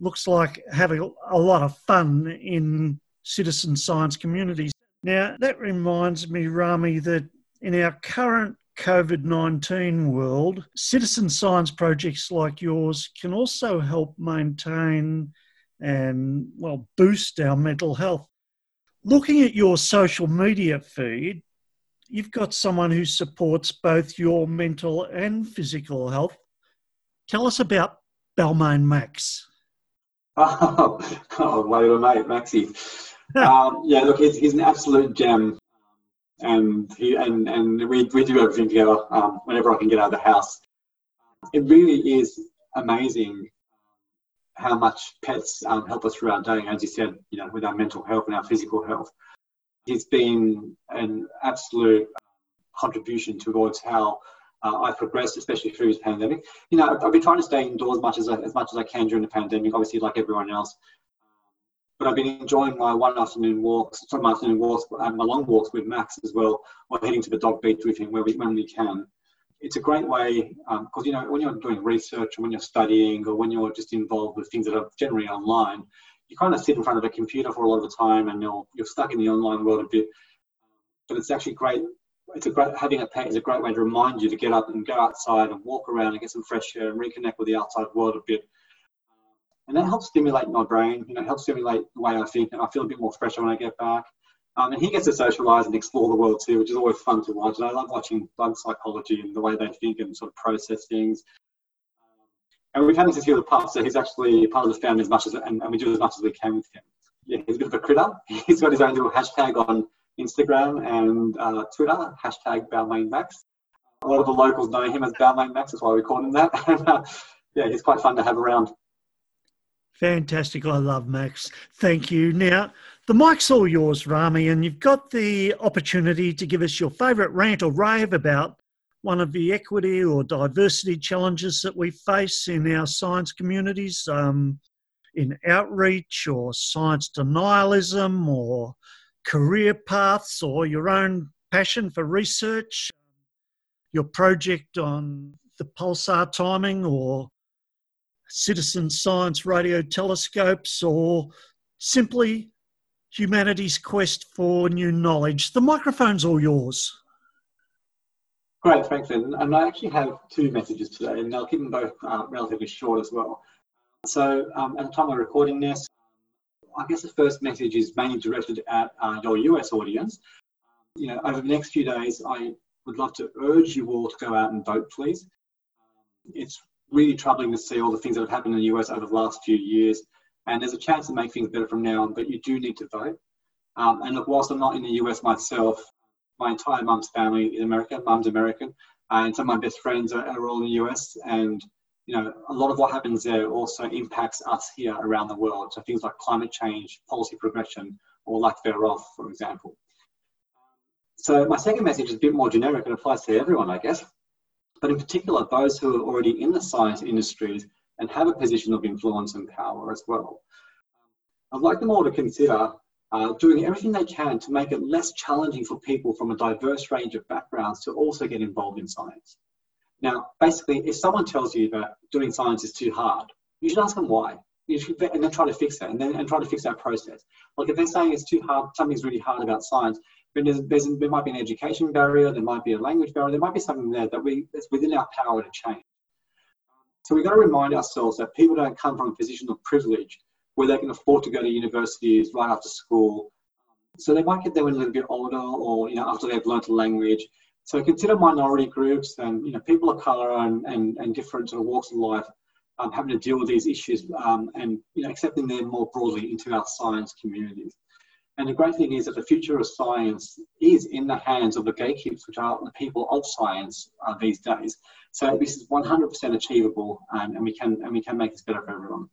looks like having a lot of fun in citizen science communities. Now, that reminds me, Rami, that in our current COVID 19 world, citizen science projects like yours can also help maintain and, well, boost our mental health. Looking at your social media feed, you've got someone who supports both your mental and physical health. Tell us about Balmain Max. Oh, oh my mate, Maxie. um, yeah, look, he's, he's an absolute gem and he and and we, we do everything together um, whenever I can get out of the house. It really is amazing how much pets um, help us through our day. As you said, you know, with our mental health and our physical health, he's been an absolute contribution towards how uh, I've progressed, especially through this pandemic. You know, I've been trying to stay indoors much as I, as much as I can during the pandemic. Obviously, like everyone else, but I've been enjoying my one afternoon walks, my afternoon walks, and my long walks with Max as well, or heading to the dog beach with him where we, when we can. It's a great way because um, you know when you're doing research or when you're studying or when you're just involved with things that are generally online, you kind of sit in front of a computer for a lot of the time and you're you're stuck in the online world a bit. But it's actually great. It's a great having a pet is a great way to remind you to get up and go outside and walk around and get some fresh air and reconnect with the outside world a bit and that helps stimulate my brain. You know, helps stimulate the way I think, and I feel a bit more fresher when I get back. Um, and he gets to socialise and explore the world too, which is always fun to watch. And I love watching bug psychology and the way they think and sort of process things. And we've had him since he was a pup, so he's actually part of the family as much as, and, and we do as much as we can with him. Yeah, he's a bit of a critter. He's got his own little hashtag on Instagram and uh, Twitter, hashtag Balmain Max. A lot of the locals know him as Balmain Max, that's why we call him that. and, uh, yeah, he's quite fun to have around. Fantastic. I love Max. Thank you. Now, the mic's all yours, Rami, and you've got the opportunity to give us your favourite rant or rave about one of the equity or diversity challenges that we face in our science communities, um, in outreach or science denialism or career paths or your own passion for research, your project on the pulsar timing or citizen science radio telescopes, or simply humanity's quest for new knowledge. The microphone's all yours. Great, thanks, Ed. And I actually have two messages today, and I'll keep them both uh, relatively short as well. So, um, at the time of recording this, I guess the first message is mainly directed at uh, your US audience. You know, over the next few days, I would love to urge you all to go out and vote, please. It's really troubling to see all the things that have happened in the US over the last few years. And there's a chance to make things better from now on, but you do need to vote. Um, and look, whilst I'm not in the US myself, my entire mum's family is American. Mum's American, and some of my best friends are, are all in the US. And you know, a lot of what happens there also impacts us here around the world. So things like climate change, policy progression, or lack thereof, for example. So my second message is a bit more generic and applies to everyone, I guess. But in particular, those who are already in the science industries and have a position of influence and power as well. I'd like them all to consider uh, doing everything they can to make it less challenging for people from a diverse range of backgrounds to also get involved in science. Now, basically, if someone tells you that doing science is too hard, you should ask them why. You should, and then try to fix that, and then and try to fix that process. Like if they're saying it's too hard, something's really hard about science, there's, there's, there might be an education barrier, there might be a language barrier, there might be something there that we that's within our power to change. So we've got to remind ourselves that people don't come from a position of privilege where they can afford to go to universities right after school. So they might get there when a little bit older or you know after they've learned a language. So consider minority groups and you know people of color and, and, and different sort of walks of life um, having to deal with these issues um, and you know accepting them more broadly into our science communities. And the great thing is that the future of science is in the hands of the gatekeepers, which are the people of science uh, these days. So this is 100% achievable, um, and we can and we can make this better for everyone.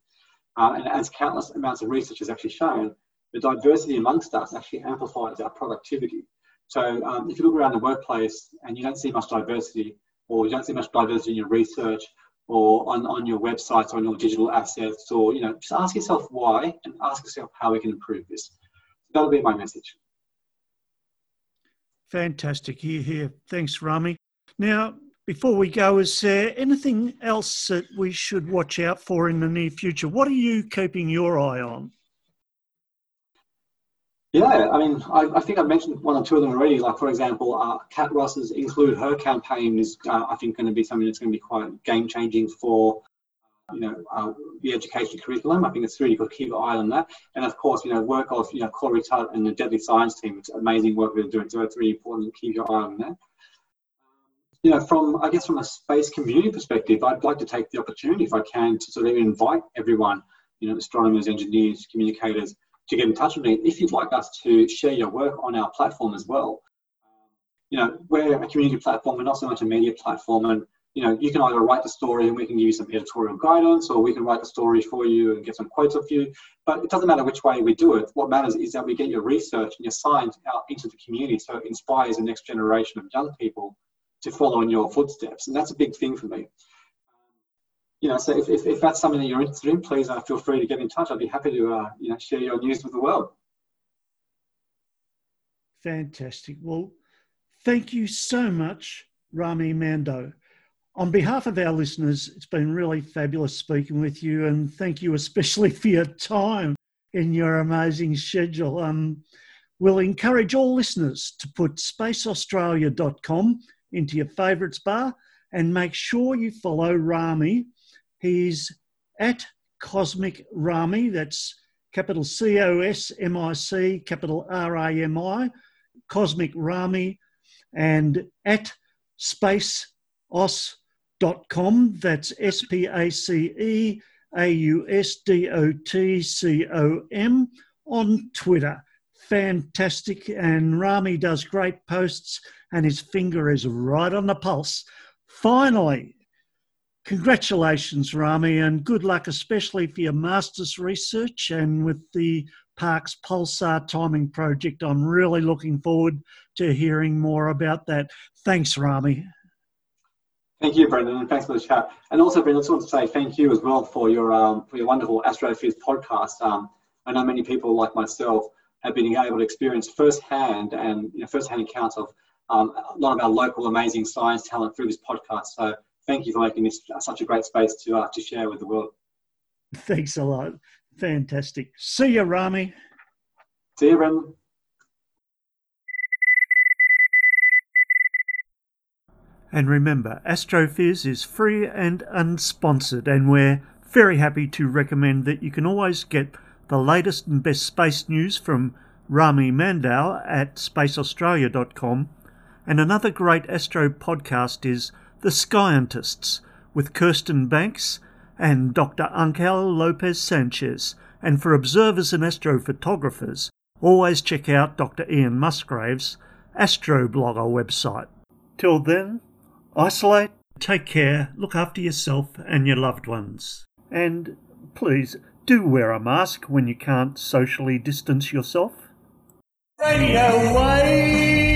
Uh, and as countless amounts of research has actually shown, the diversity amongst us actually amplifies our productivity. So um, if you look around the workplace and you don't see much diversity, or you don't see much diversity in your research, or on, on your websites, or on your digital assets, or you know, just ask yourself why and ask yourself how we can improve this. That'll be my message. Fantastic. Here, here. Thanks, Rami. Now, before we go, is there anything else that we should watch out for in the near future? What are you keeping your eye on? Yeah, I mean, I, I think I've mentioned one or two of them already. Like, for example, uh, Kat Ross's Include Her campaign is, uh, I think, going to be something that's going to be quite game changing for, you know, uh, the education curriculum. I think it's really good to keep an eye on that. And of course, you know, work of, you know, Corey Tutt and the Deadly Science team. It's amazing work they're doing. So it's really important to keep your eye on that you know, from I guess from a space community perspective, I'd like to take the opportunity, if I can, to sort of invite everyone, you know, astronomers, engineers, communicators, to get in touch with me if you'd like us to share your work on our platform as well. You know, we're a community platform, we're not so much a media platform, and you know, you can either write the story and we can give you some editorial guidance, or we can write the story for you and get some quotes of you. But it doesn't matter which way we do it. What matters is that we get your research and your science out into the community so it inspires the next generation of young people to follow in your footsteps. And that's a big thing for me. You know, so if, if, if that's something that you're interested in, please uh, feel free to get in touch. I'd be happy to uh, you know, share your news with the world. Fantastic. Well, thank you so much, Rami Mandow. On behalf of our listeners, it's been really fabulous speaking with you, and thank you especially for your time in your amazing schedule. Um, we'll encourage all listeners to put spaceaustralia.com into your favourites bar and make sure you follow Rami. He's at Cosmic Rami, that's capital C O S M I C, capital R A M I, Cosmic Rami, and at spaceaus.com, that's S P A C E A U S D O T C O M, on Twitter. Fantastic, and Rami does great posts and his finger is right on the pulse. Finally, congratulations, Rami, and good luck, especially for your master's research and with the Parkes Pulsar Timing Project. I'm really looking forward to hearing more about that. Thanks, Rami. Thank you, Brendan, and thanks for the chat. And also, Brendan, I just want to say thank you as well for your um, for your wonderful Astrophiz podcast. Um, I know many people like myself have been able to experience firsthand and you know, firsthand accounts of um, a lot of our local amazing science talent through this podcast. So thank you for making this such a great space to, uh, to share with the world. Thanks a lot. Fantastic. See you, Rami. See you, Brendan. And remember, Astrophiz is free and unsponsored, and we're very happy to recommend that you can always get the latest and best space news from Rami Mandow at spaceaustralia.com and another great astro podcast is The Scientists with Kirsten Banks and Dr. Angel Lopez Sanchez. And for observers and astrophotographers, always check out Dr. Ian Musgraves Astroblogger website. Till then, isolate, take care, look after yourself and your loved ones. And please do wear a mask when you can't socially distance yourself. Radio Wave!